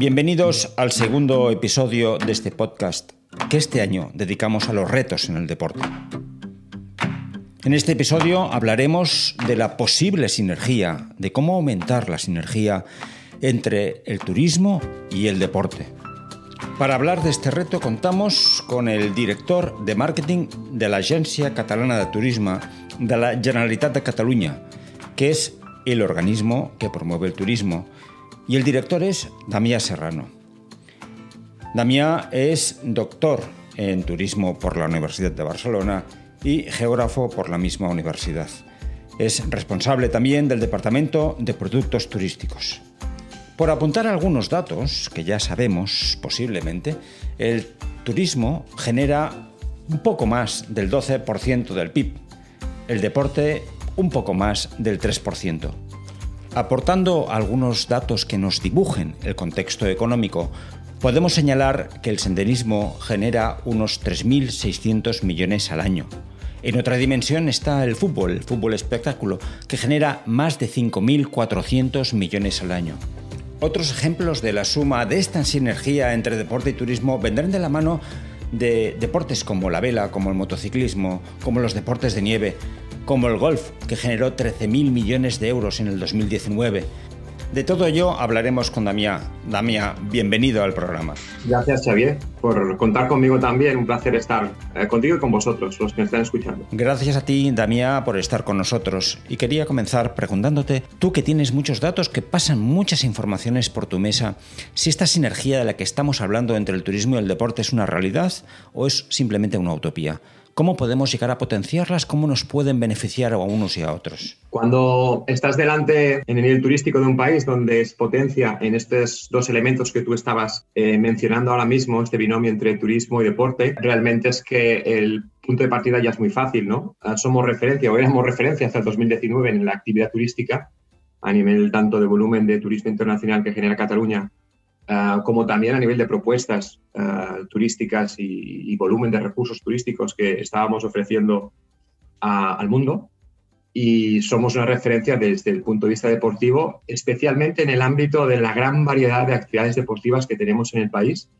Bienvenidos al segundo episodio de este podcast que este año dedicamos a los retos en el deporte. En este episodio hablaremos de la posible sinergia, de cómo aumentar la sinergia entre el turismo y el deporte. Para hablar de este reto contamos con el director de marketing de la Agencia Catalana de Turismo de la Generalitat de Cataluña, que es el organismo que promueve el turismo, y el director es Damià Serrano. Damià es doctor en turismo por la Universidad de Barcelona y geógrafo por la misma universidad. Es responsable también del Departamento de Productos Turísticos. Por apuntar algunos datos que ya sabemos posiblemente, el turismo genera un poco más del 12% del PIB, el deporte un poco más del 3%. Aportando algunos datos que nos dibujen el contexto económico, podemos señalar que el senderismo genera unos 3.600 millones al año. En otra dimensión está el fútbol, el fútbol espectáculo, que genera más de 5.400 millones al año. Otros ejemplos de la suma de esta sinergia entre deporte y turismo vendrán de la mano de deportes como la vela, como el motociclismo, como los deportes de nieve, como el golf, que generó 13.000 millones de euros en el 2019. De todo ello hablaremos con Damián. Damián, bienvenido al programa. Gracias, Xavier, por contar conmigo también. Un placer estar eh, contigo y con vosotros, los que me están escuchando. Gracias a ti, Damián, por estar con nosotros. Y quería comenzar preguntándote, tú que tienes muchos datos, que pasan muchas informaciones por tu mesa, si esta sinergia de la que estamos hablando entre el turismo y el deporte es una realidad o es simplemente una utopía. ¿Cómo podemos llegar a potenciarlas? ¿Cómo nos pueden beneficiar a unos y a otros? Cuando estás delante en el nivel turístico de un país donde es potencia en estos dos elementos que tú estabas eh, mencionando ahora mismo, este binomio entre turismo y deporte, realmente es que el punto de partida ya es muy fácil, ¿no? Ah, somos referencia o éramos referencia hasta el 2019 en la actividad turística a nivel tanto de volumen de turismo internacional que genera Cataluña Ah, como también a nivel de propuestas ah, turísticas y, volumen de recursos turísticos que estábamos ofreciendo al mundo. Y somos una referencia desde el punto de vista deportivo, especialmente en el ámbito de la gran variedad de actividades deportivas que tenemos en el país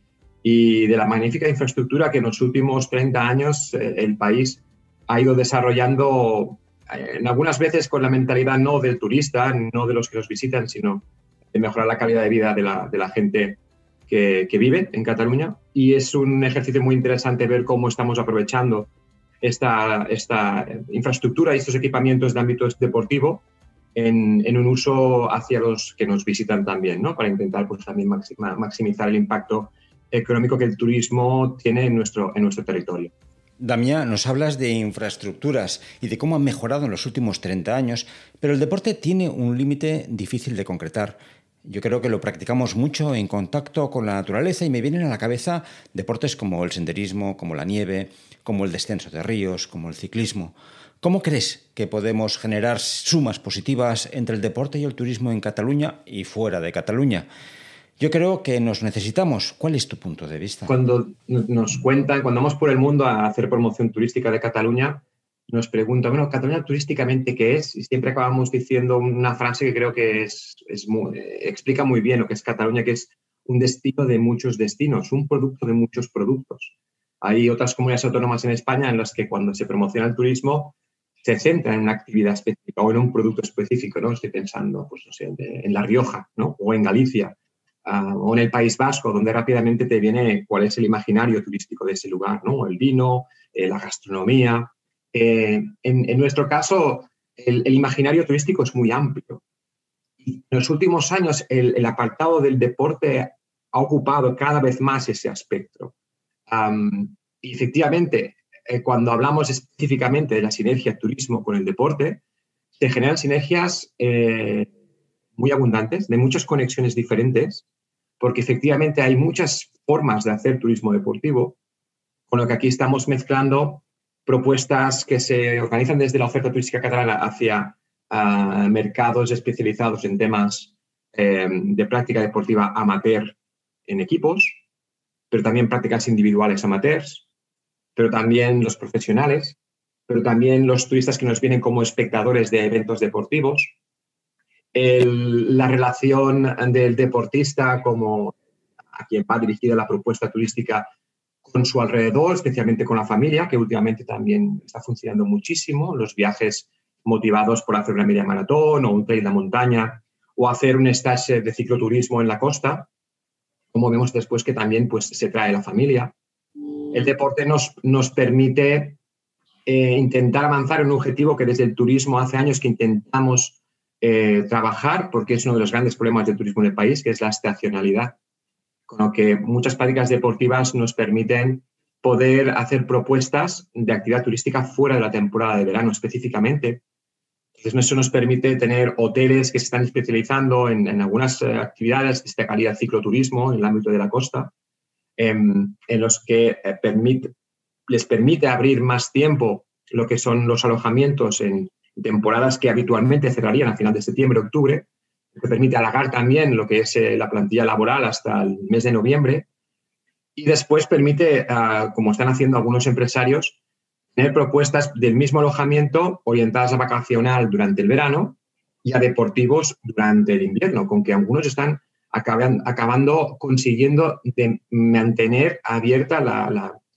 y de la magnífica infraestructura que en los últimos 30 años eh, el país ha ido desarrollando, eh, en algunas veces con la mentalidad no del turista, no de los que nos visitan, sino de mejorar la calidad de vida de la, de la gente que, que, vive en Cataluña. Y es un ejercicio muy interesante ver cómo estamos aprovechando esta, esta infraestructura y estos equipamientos de ámbito deportivo en, en, un uso hacia los que nos visitan también, ¿no? para intentar pues, también maximizar el impacto económico que el turismo tiene en nuestro, en nuestro territorio. Damián, nos hablas de infraestructuras y de cómo han mejorado en los últimos 30 años, pero el deporte tiene un límite difícil de concretar. Yo creo que lo practicamos mucho en contacto con la naturaleza y me vienen a la cabeza deportes como el senderismo, como la nieve, como el descenso de ríos, como el ciclismo. ¿Cómo crees que podemos generar sumas positivas entre el deporte y el turismo en Cataluña y fuera de Cataluña? Yo creo que nos necesitamos. ¿Cuál es tu punto de vista? Cuando nos cuentan, cuando vamos por el mundo a hacer promoción turística de Cataluña, nos pregunta, bueno, Cataluña turísticamente, ¿qué es? Y siempre acabamos diciendo una frase que creo que es, explica muy bien lo que es Cataluña, que es un destino de muchos destinos, un producto de muchos productos. Hay otras comunidades autónomas en España en las que cuando se promociona el turismo se centra en una actividad específica o en un producto específico, ¿no? Estoy pensando, pues no sé, en La Rioja, ¿no? O en Galicia, uh, o en el País Vasco, donde rápidamente te viene cuál es el imaginario turístico de ese lugar, ¿no? El vino, eh, la gastronomía, eh, en, nuestro caso, el, imaginario turístico es muy amplio. Y en los últimos años, el, apartado del deporte ha ocupado cada vez más ese aspecto. y efectivamente, eh, cuando hablamos específicamente de la sinergia turismo con el deporte, se generan sinergias eh, muy abundantes, de muchas conexiones diferentes, porque efectivamente hay muchas formas de hacer turismo deportivo, con lo que aquí estamos mezclando propuestas que se organizan desde la oferta turística catalana hacia ah, mercados especializados en temas em, de práctica deportiva amateur en equipos, pero también prácticas individuales amateurs, pero también los profesionales, pero también los turistas que nos vienen como espectadores de eventos deportivos, la relación del deportista como a quien va dirigida la propuesta turística con su alrededor, especialmente con la familia, que últimamente también está funcionando muchísimo, los viajes motivados por hacer una media maratón o un trail de montaña o hacer un stage de cicloturismo en la costa, como vemos después que también pues, se trae la familia. El deporte nos, nos permite eh, intentar avanzar en un objetivo que desde el turismo hace años que intentamos eh, trabajar, porque es uno de los grandes problemas del turismo en el país, que es la estacionalidad. Con lo que muchas prácticas deportivas nos permiten poder hacer propuestas de actividad turística fuera de la temporada de verano específicamente. Entonces, eso nos permite tener hoteles que se están especializando en, algunas eh, actividades de calidad cicloturismo en el ámbito de la costa, em, en los que permite, les permite abrir más tiempo lo que son los alojamientos en temporadas que habitualmente cerrarían a final de septiembre, octubre, que permite alargar también lo que es eh, la plantilla laboral hasta el mes de noviembre y después permite, ah, como están haciendo algunos empresarios, tener propuestas del mismo alojamiento orientadas a vacacional durante el verano y a deportivos durante el invierno, con que algunos están acabando consiguiendo de mantener abierta la,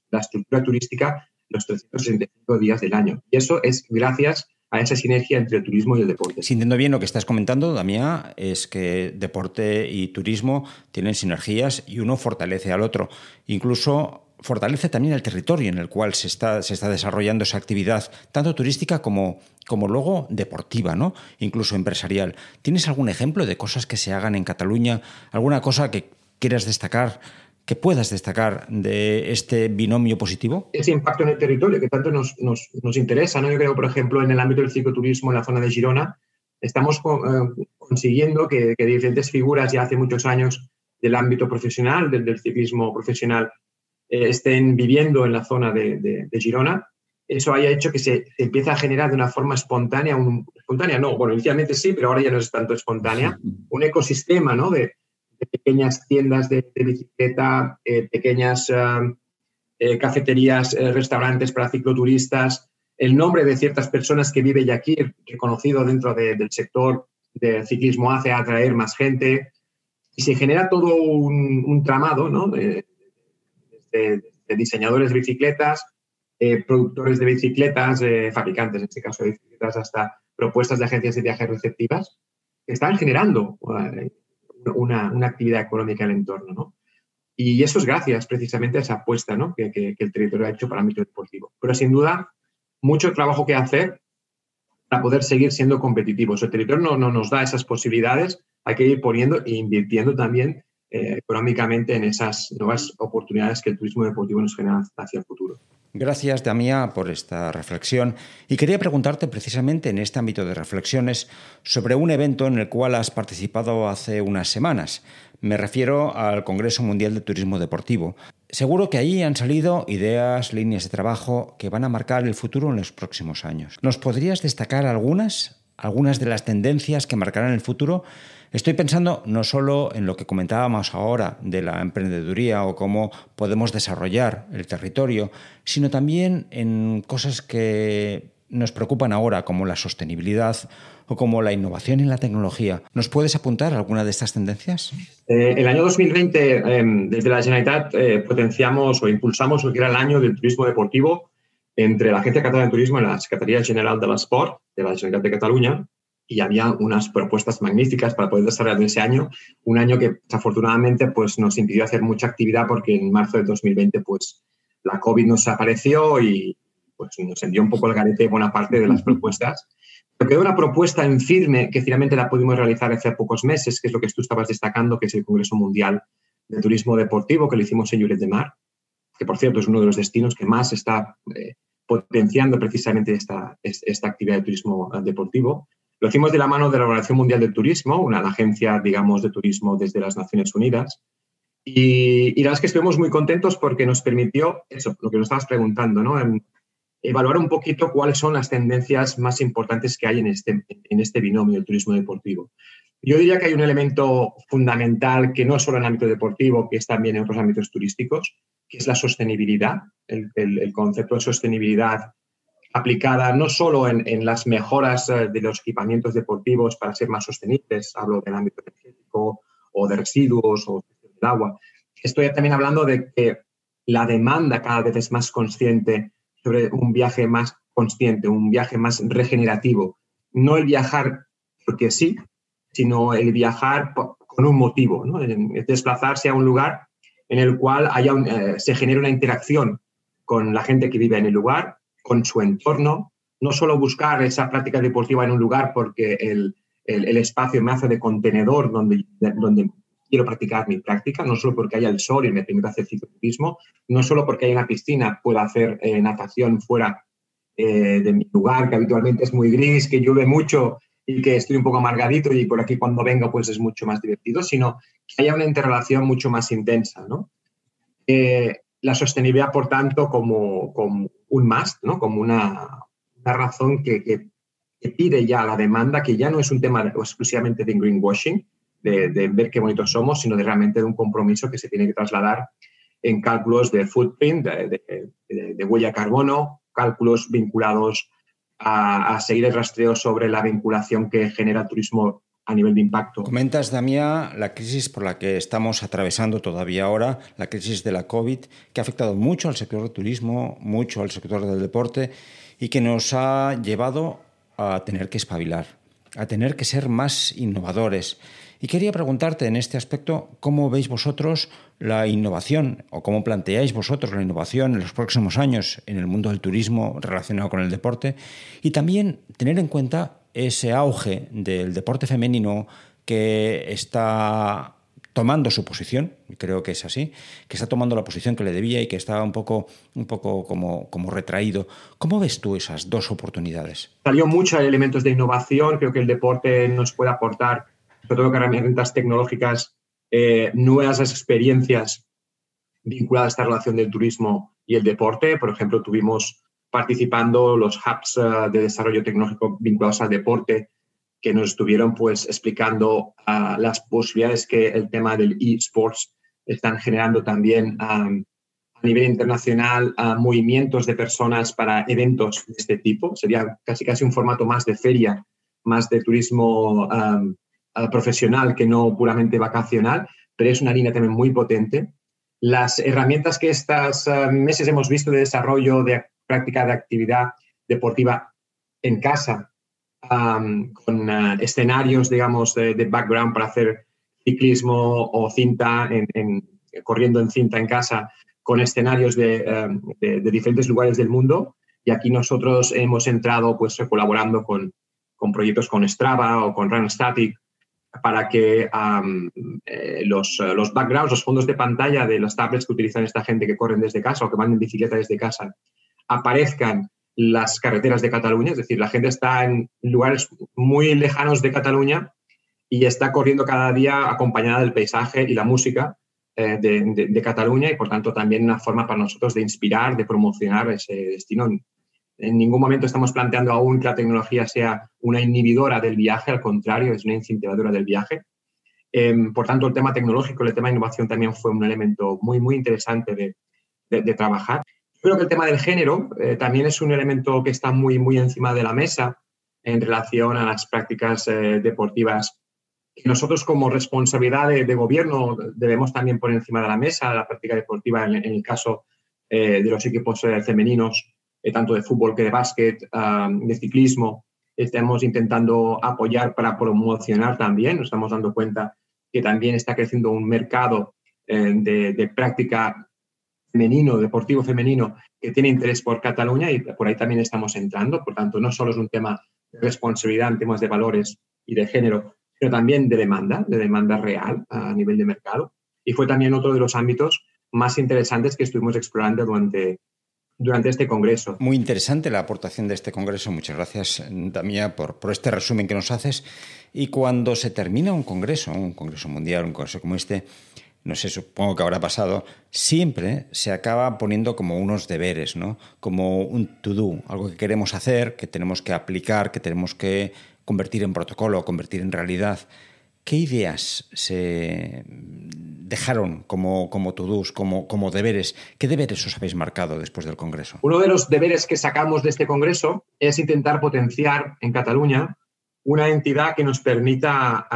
la estructura turística los 365 días del año. Y eso es gracias a esa sinergia entre el turismo y el deporte. Si entiendo bien lo que estás comentando, Damián, es que deporte y turismo tienen sinergias y uno fortalece al otro. Incluso fortalece también el territorio en el cual se está, se está desarrollando esa actividad, tanto turística como, como luego deportiva, ¿no? incluso empresarial. ¿Tienes algún ejemplo de cosas que se hagan en Cataluña? ¿Alguna cosa que quieras destacar que puedas destacar de este binomio positivo? Ese impacto en el territorio que tanto nos, nos, nos interesa. ¿no? Yo creo, por ejemplo, en el ámbito del cicloturismo en la zona de Girona, estamos eh, consiguiendo que, diferentes figuras ya hace muchos años del ámbito profesional, del, del ciclismo profesional, eh, estén viviendo en la zona de, de, Girona. Eso haya hecho que se, empiece a generar de una forma espontánea, un, espontánea no, bueno, inicialmente sí, pero ahora ya no es tanto espontánea, un ecosistema ¿no? de, pequeñas tiendas de, bicicleta, eh, pequeñas eh, eh, cafeterías, restaurantes para cicloturistas, el nombre de ciertas personas que vive aquí, reconocido dentro del sector del ciclismo, hace atraer más gente y se genera todo un, tramado ¿no? de, diseñadores de bicicletas, productores de bicicletas, fabricantes en este caso de bicicletas, hasta propuestas de agencias de viajes receptivas, que están generando una, actividad económica en el entorno. ¿no? Y eso es gracias precisamente a esa apuesta ¿no? que, el territorio ha hecho para el ámbito deportivo. Pero sin duda, mucho trabajo que hacer para poder seguir siendo competitivos. El territorio no, no nos da esas posibilidades, hay que ir poniendo e invirtiendo también eh, económicamente en esas nuevas oportunidades que el turismo deportivo nos genera hacia el futuro. Gracias, Damia, por esta reflexión. Y quería preguntarte precisamente en este ámbito de reflexiones sobre un evento en el cual has participado hace unas semanas. Me refiero al Congreso Mundial de Turismo Deportivo. Seguro que ahí han salido ideas, líneas de trabajo que van a marcar el futuro en los próximos años. ¿Nos podrías destacar algunas? Algunas de las tendencias que marcarán el futuro, estoy pensando no solo en lo que comentábamos ahora de la emprendeduría o cómo podemos desarrollar el territorio, sino también en cosas que nos preocupan ahora, como la sostenibilidad o como la innovación en la tecnología. ¿Nos puedes apuntar alguna de estas tendencias? Eh, el año 2020, em, desde la Generalitat, eh, potenciamos o impulsamos lo que era el año del turismo deportivo entre la Agencia Catalana de Turismo y la Secretaría General de l'Esport de la Generalitat de Cataluña y había unas propuestas magníficas para poder desarrollar ese año, un año que desafortunadamente pues, nos impidió hacer mucha actividad porque en marzo de 2020 pues, la COVID nos apareció y pues, nos envió un poco el garete buena parte de las propuestas. Pero quedó una propuesta en firme que finalmente la pudimos realizar hace pocos meses, que es lo que tú estabas destacando, que es el Congreso Mundial de Turismo Deportivo, que lo hicimos en Lloret de Mar, que por cierto es uno de los destinos que más está eh, potenciando precisamente esta, esta actividad de turismo deportivo. Lo hicimos de la mano de la Organización Mundial del Turismo, una agencia, digamos, de turismo desde las Naciones Unidas. Y, y la verdad es que estuvimos muy contentos porque nos permitió, eso, lo que nos estabas preguntando, ¿no? evaluar un poquito cuáles son las tendencias más importantes que hay en este, en este binomio del turismo deportivo. Yo diría que hay un elemento fundamental que no es solo en el ámbito deportivo, que es también en otros ámbitos turísticos, que es la sostenibilidad, el, concepto de sostenibilidad aplicada no solo en, las mejoras eh, de los equipamientos deportivos para ser más sostenibles, hablo del ámbito energético o de residuos o del agua, estoy también hablando de que la demanda cada vez es más consciente sobre un viaje más consciente, un viaje más regenerativo. No el viajar porque sí, sino el viajar con un motivo, ¿no? desplazarse a un lugar en el cual eh, se genere una interacción con la gente que vive en el lugar, con su entorno, no solo buscar esa práctica deportiva en un lugar porque el, espacio me hace de contenedor donde, quiero practicar mi práctica, no solo porque haya el sol y me permite hacer ciclismo, no solo porque hay una piscina, puedo hacer eh, natación fuera eh, de mi lugar, que habitualmente es muy gris, que llueve mucho y que estoy un poco amargadito y por aquí cuando vengo pues es mucho más divertido, sino que haya una interrelación mucho más intensa. ¿no? Eh, la sostenibilidad, por tanto, como, como un must, ¿no? como una, una razón que, que, pide ya la demanda, que ya no es un tema exclusivamente de greenwashing, de, ver qué bonitos somos, sino de realmente de un compromiso que se tiene que trasladar en cálculos de footprint, de, huella de carbono, cálculos vinculados a, seguir el rastreo sobre la vinculación que genera el turismo a nivel de impacto. Comentas, Damia, la crisis por la que estamos atravesando todavía ahora, la crisis de la COVID, que ha afectado mucho al sector del turismo, mucho al sector del deporte y que nos ha llevado a tener que espabilar, a tener que ser más innovadores. Y quería preguntarte en este aspecto cómo veis vosotros la innovación o cómo planteáis vosotros la innovación en los próximos años en el mundo del turismo relacionado con el deporte y también tener en cuenta ese auge del deporte femenino que está tomando su posición, creo que es así, que está tomando la posición que le debía y que está un poco, un poco como, como retraído. ¿Cómo ves tú esas dos oportunidades? Salió muchos elementos de innovación, creo que el deporte nos puede aportar sobre todo con herramientas tecnológicas, eh, nuevas experiencias vinculadas a esta relación del turismo y el deporte. Por ejemplo, tuvimos participando los hubs eh, de desarrollo tecnológico vinculados al deporte que nos estuvieron pues explicando uh, las posibilidades que el tema del eSports están generando también a nivel internacional a movimientos de personas para eventos de este tipo. Sería casi casi un formato más de feria, más de turismo um, profesional que no puramente vacacional, pero es una línea también muy potente. Las herramientas que estos eh, meses hemos visto de desarrollo de práctica de actividad deportiva en casa, con eh, escenarios, digamos, de, background para hacer ciclismo o cinta, en, corriendo en cinta en casa, con escenarios de, de, diferentes lugares del mundo. Y aquí nosotros hemos entrado pues colaborando con, con proyectos con Strava o con Run Static para que eh, los, los, backgrounds, los fondos de pantalla de las tablets que utilizan esta gente que corren desde casa o que van en bicicleta desde casa, aparezcan las carreteras de Cataluña, es decir, la gente está en lugares muy lejanos de Cataluña y está corriendo cada día acompañada del paisaje y la música eh, de, de, Cataluña y por tanto también una forma para nosotros de inspirar, de promocionar ese destino ningún momento estamos planteando aún que la tecnología sea una inhibidora del viaje, al contrario, es una incentivadora del viaje. Em, por tanto, el tema tecnológico, el tema de innovación también fue un elemento muy, muy interesante de, trabajar. Creo que el tema del género eh, también es un elemento que está muy, muy encima de la mesa en relación a las prácticas eh, deportivas que nosotros como responsabilidad de, gobierno debemos también poner encima de la mesa la práctica deportiva en, el caso eh, de los equipos femeninos eh, tanto de fútbol que de básquet, de ciclismo. Estamos intentando apoyar para promocionar también. Nos estamos dando cuenta que también está creciendo un mercado eh, de, práctica femenino, deportivo femenino, que tiene interés por Cataluña y por ahí también estamos entrando. Por tanto, no solo es un tema de responsabilidad en temas de valores y de género, sino también de demanda, de demanda real a nivel de mercado. Y fue también otro de los ámbitos más interesantes que estuvimos explorando durante, durante este congreso. Muy interesante la aportación de este congreso. Muchas gracias, Damia, por, por este resumen que nos haces. Y cuando se termina un congreso, un congreso mundial, un congreso como este, no sé, supongo que habrá pasado, siempre se acaba poniendo como unos deberes, ¿no? Como un to-do, algo que queremos hacer, que tenemos que aplicar, que tenemos que convertir en protocolo, convertir en realidad. ¿Qué ideas se dejaron como, como to-dos, como, como deberes? ¿Qué deberes os habéis marcado después del Congreso? Uno de los deberes que sacamos de este Congreso es intentar potenciar en Cataluña una entidad que nos permita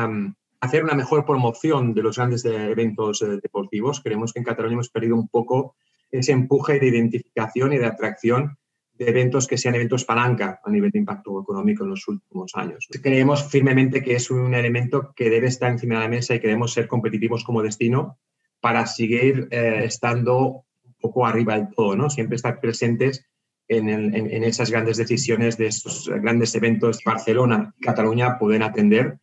hacer una mejor promoción de los grandes eventos eh, deportivos. Creemos que en Cataluña hemos perdido un poco ese empuje de identificación y de atracción de eventos que sean eventos palanca a nivel de impacto económico en los últimos años. Creemos firmemente que es un elemento que debe estar encima de la mesa y queremos ser competitivos como destino para seguir eh, estando un poco arriba del todo, ¿no? Siempre estar presentes en, en, esas grandes decisiones de esos grandes eventos que Barcelona y Cataluña pueden atender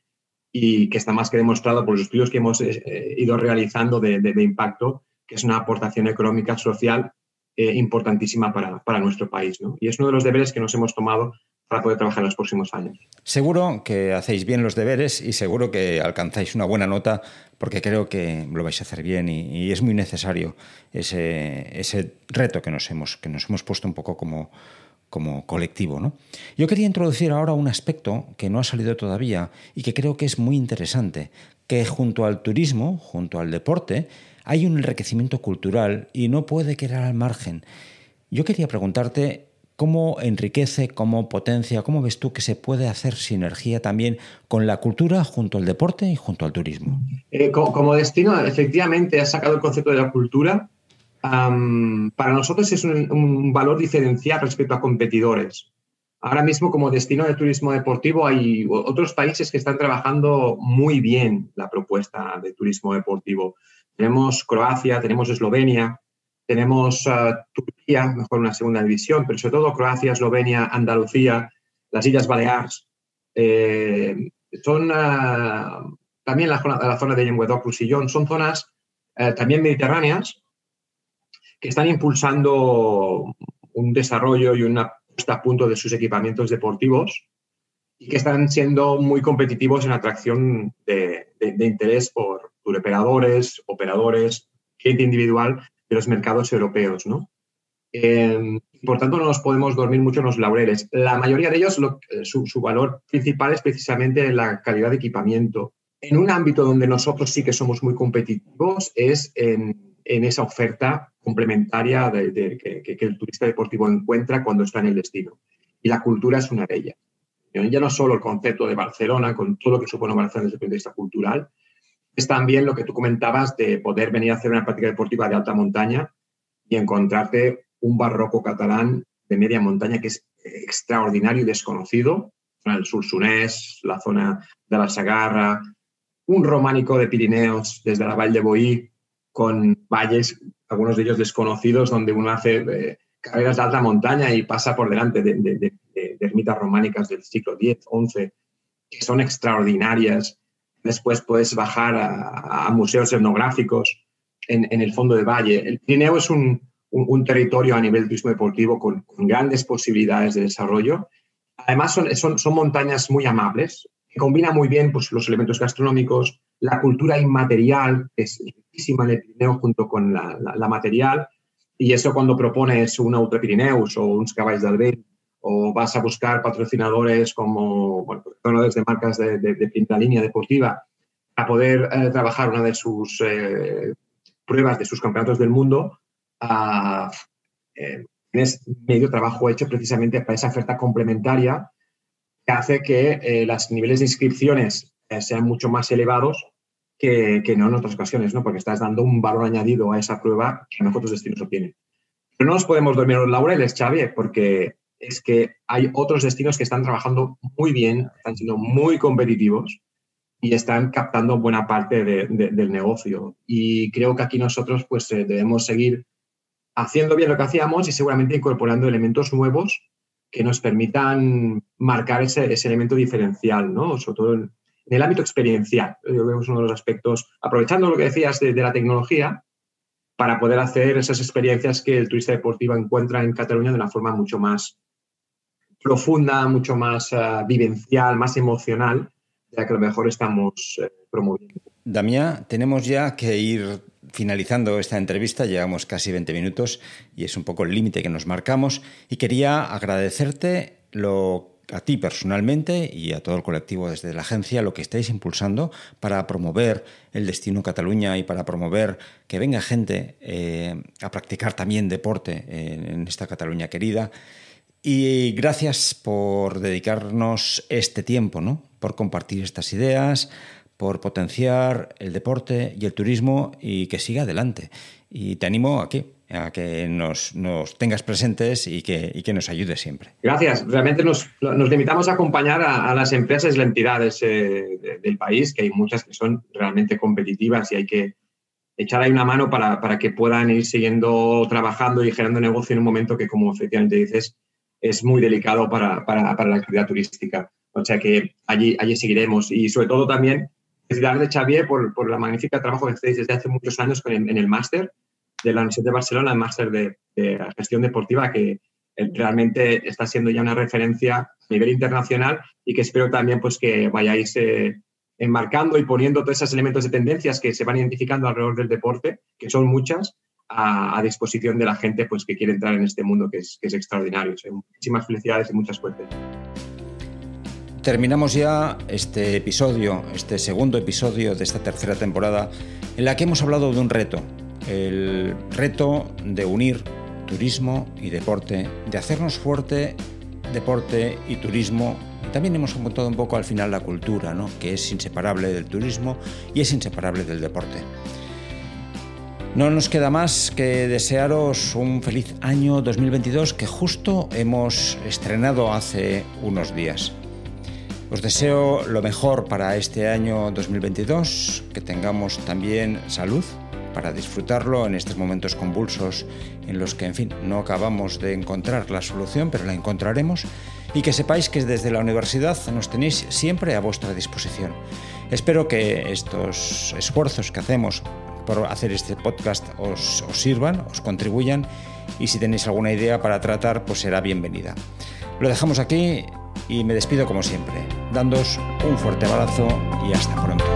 y que está más que demostrado por los estudios que hemos eh, ido realizando de, de, impacto, que es una aportación económica social eh, importantísima para, para, nuestro país. ¿no? Y es uno de los deberes que nos hemos tomado para poder trabajar en los próximos años. Seguro que hacéis bien los deberes y seguro que alcanzáis una buena nota porque creo que lo vais a hacer bien y, y es muy necesario ese, ese reto que nos, hemos, que nos hemos puesto un poco como, como colectivo. ¿no? Yo quería introducir ahora un aspecto que no ha salido todavía y que creo que es muy interesante, que junto al turismo, junto al deporte, hay un enriquecimiento cultural y no puede quedar al margen. Yo quería preguntarte cómo enriquece, cómo potencia, cómo ves tú que se puede hacer sinergia también con la cultura junto al deporte y junto al turismo. Eh, como, destino, efectivamente, has sacado el concepto de la cultura para nosotros es un, valor diferencial respecto a competidores. Ahora mismo como destino de turismo deportivo hay otros países que están trabajando muy bien la propuesta de turismo deportivo. Tenemos Croacia, tenemos Eslovenia, tenemos ah, Turquía, mejor una segunda división, pero sobre todo Croacia, Eslovenia, Andalucía, las Islas Baleares. Eh, son ah, también la zona, la zona de Languedoc-Roussillon, son zonas eh, también mediterráneas, que están impulsando un desarrollo y una puesta a punto de sus equipamientos deportivos y que están siendo muy competitivos en atracción de, interés por operadores, operadores, gente individual de los mercados europeos. ¿no? Eh, por tanto, no nos podemos dormir mucho en los laureles. La mayoría de ellos, eh, su, su, valor principal es precisamente la calidad de equipamiento. En un ámbito donde nosotros sí que somos muy competitivos es en en esa oferta complementaria de, que, el turista deportivo encuentra cuando está en el destino. Y la cultura es una de ellas. Ya no solo el concepto de Barcelona, con todo lo que supone Barcelona desde el punto de vista cultural, es también lo que tú comentabas de poder venir a hacer una práctica deportiva de alta montaña y encontrarte un barroco catalán de media montaña que es extraordinario y desconocido, el sur sunés, la zona de la Sagarra, un románico de Pirineos desde la Valle de Boí, con valles, algunos de ellos desconocidos, donde uno hace eh, carreras de alta montaña y pasa por delante de, ermitas románicas del siglo X, XI, que son extraordinarias. Después puedes bajar a, museos etnográficos en, el fondo del valle. El Pirineo es un, territorio a nivel turismo deportivo con, grandes posibilidades de desarrollo. Además, son, son, montañas muy amables, que combinan muy bien pues, los elementos gastronómicos, la cultura inmaterial, es riquísima en el Pirineo junto con la, material, y eso cuando propones un Ultra Pirineus o un caballos del Vent, o vas a buscar patrocinadores como bueno, patrocinadores de marcas de, de, línea deportiva a poder eh, trabajar una de sus eh, pruebas de sus campeonatos del mundo, tienes medio trabajo hecho precisamente para esa oferta complementaria que hace que los niveles de inscripciones sean mucho más elevados que, no en otras ocasiones, ¿no? porque estás dando un valor añadido a esa prueba que otros destinos no tienen. Pero no nos podemos dormir los laureles, Xavi, porque es que hay otros destinos que están trabajando muy bien, están siendo muy competitivos y están captando buena parte del negocio. Y creo que aquí nosotros pues eh, debemos seguir haciendo bien lo que hacíamos y seguramente incorporando elementos nuevos que nos permitan marcar ese, ese elemento diferencial, ¿no? Sobre todo en, en el ámbito experiencial. Yo creo que es uno de los aspectos, aprovechando lo que decías de, la tecnología, para poder hacer esas experiencias que el turista deportivo encuentra en Cataluña de una forma mucho más profunda, mucho más uh, vivencial, más emocional, ya que a lo mejor estamos uh, promoviendo. Damián, tenemos ya que ir finalizando esta entrevista, llevamos casi 20 minutos y es un poco el límite que nos marcamos y quería agradecerte lo a ti personalmente y a todo el colectivo desde la agencia lo que estáis impulsando para promover el destino Cataluña y para promover que venga gente eh, a practicar también deporte en, esta Cataluña querida. Y gracias por dedicarnos este tiempo, ¿no? por compartir estas ideas, por potenciar el deporte y el turismo y que siga adelante. Y te animo a que, a que nos, tengas presentes y que, que, nos ayudes siempre. Gracias. Realmente nos, limitamos a acompañar a, las empresas y las entidades eh, del país, que hay muchas que son realmente competitivas y hay que echar ahí una mano para, para que puedan ir siguiendo trabajando y generando negocio en un momento que, como efectivamente dices, es muy delicado para, para, para la actividad turística. O sea que allí, allí seguiremos. Y sobre todo también de Xavier por, por la magnífica trabajo que hacéis desde hace muchos años en el máster de la Universidad de Barcelona, el máster de, gestión deportiva, que realmente está siendo ya una referencia a nivel internacional y que espero también pues, que vayáis eh, enmarcando y poniendo todos esos elementos de tendencias que se van identificando alrededor del deporte, que son muchas, a, disposición de la gente pues, que quiere entrar en este mundo que es, extraordinario. muchísimas felicidades y mucha suerte. Terminamos ya este episodio, este segundo episodio de esta tercera temporada, en la que hemos hablado de un reto, el reto de unir turismo y deporte, de hacernos fuerte deporte y turismo. También hemos apuntado un poco al final la cultura, ¿no? que es inseparable del turismo y es inseparable del deporte. No nos queda más que desearos un feliz año 2022 que justo hemos estrenado hace unos días. Os deseo lo mejor para este año 2022, que tengamos también salud para disfrutarlo en estos momentos convulsos en los que, en fin, no acabamos de encontrar la solución, pero la encontraremos, y que sepáis que desde la universidad nos tenéis siempre a vuestra disposición. Espero que estos esfuerzos que hacemos por hacer este podcast os, sirvan, os contribuyan, y si tenéis alguna idea para tratar, pues será bienvenida. Lo dejamos aquí y me despido como siempre, dándos un fuerte abrazo y hasta pronto.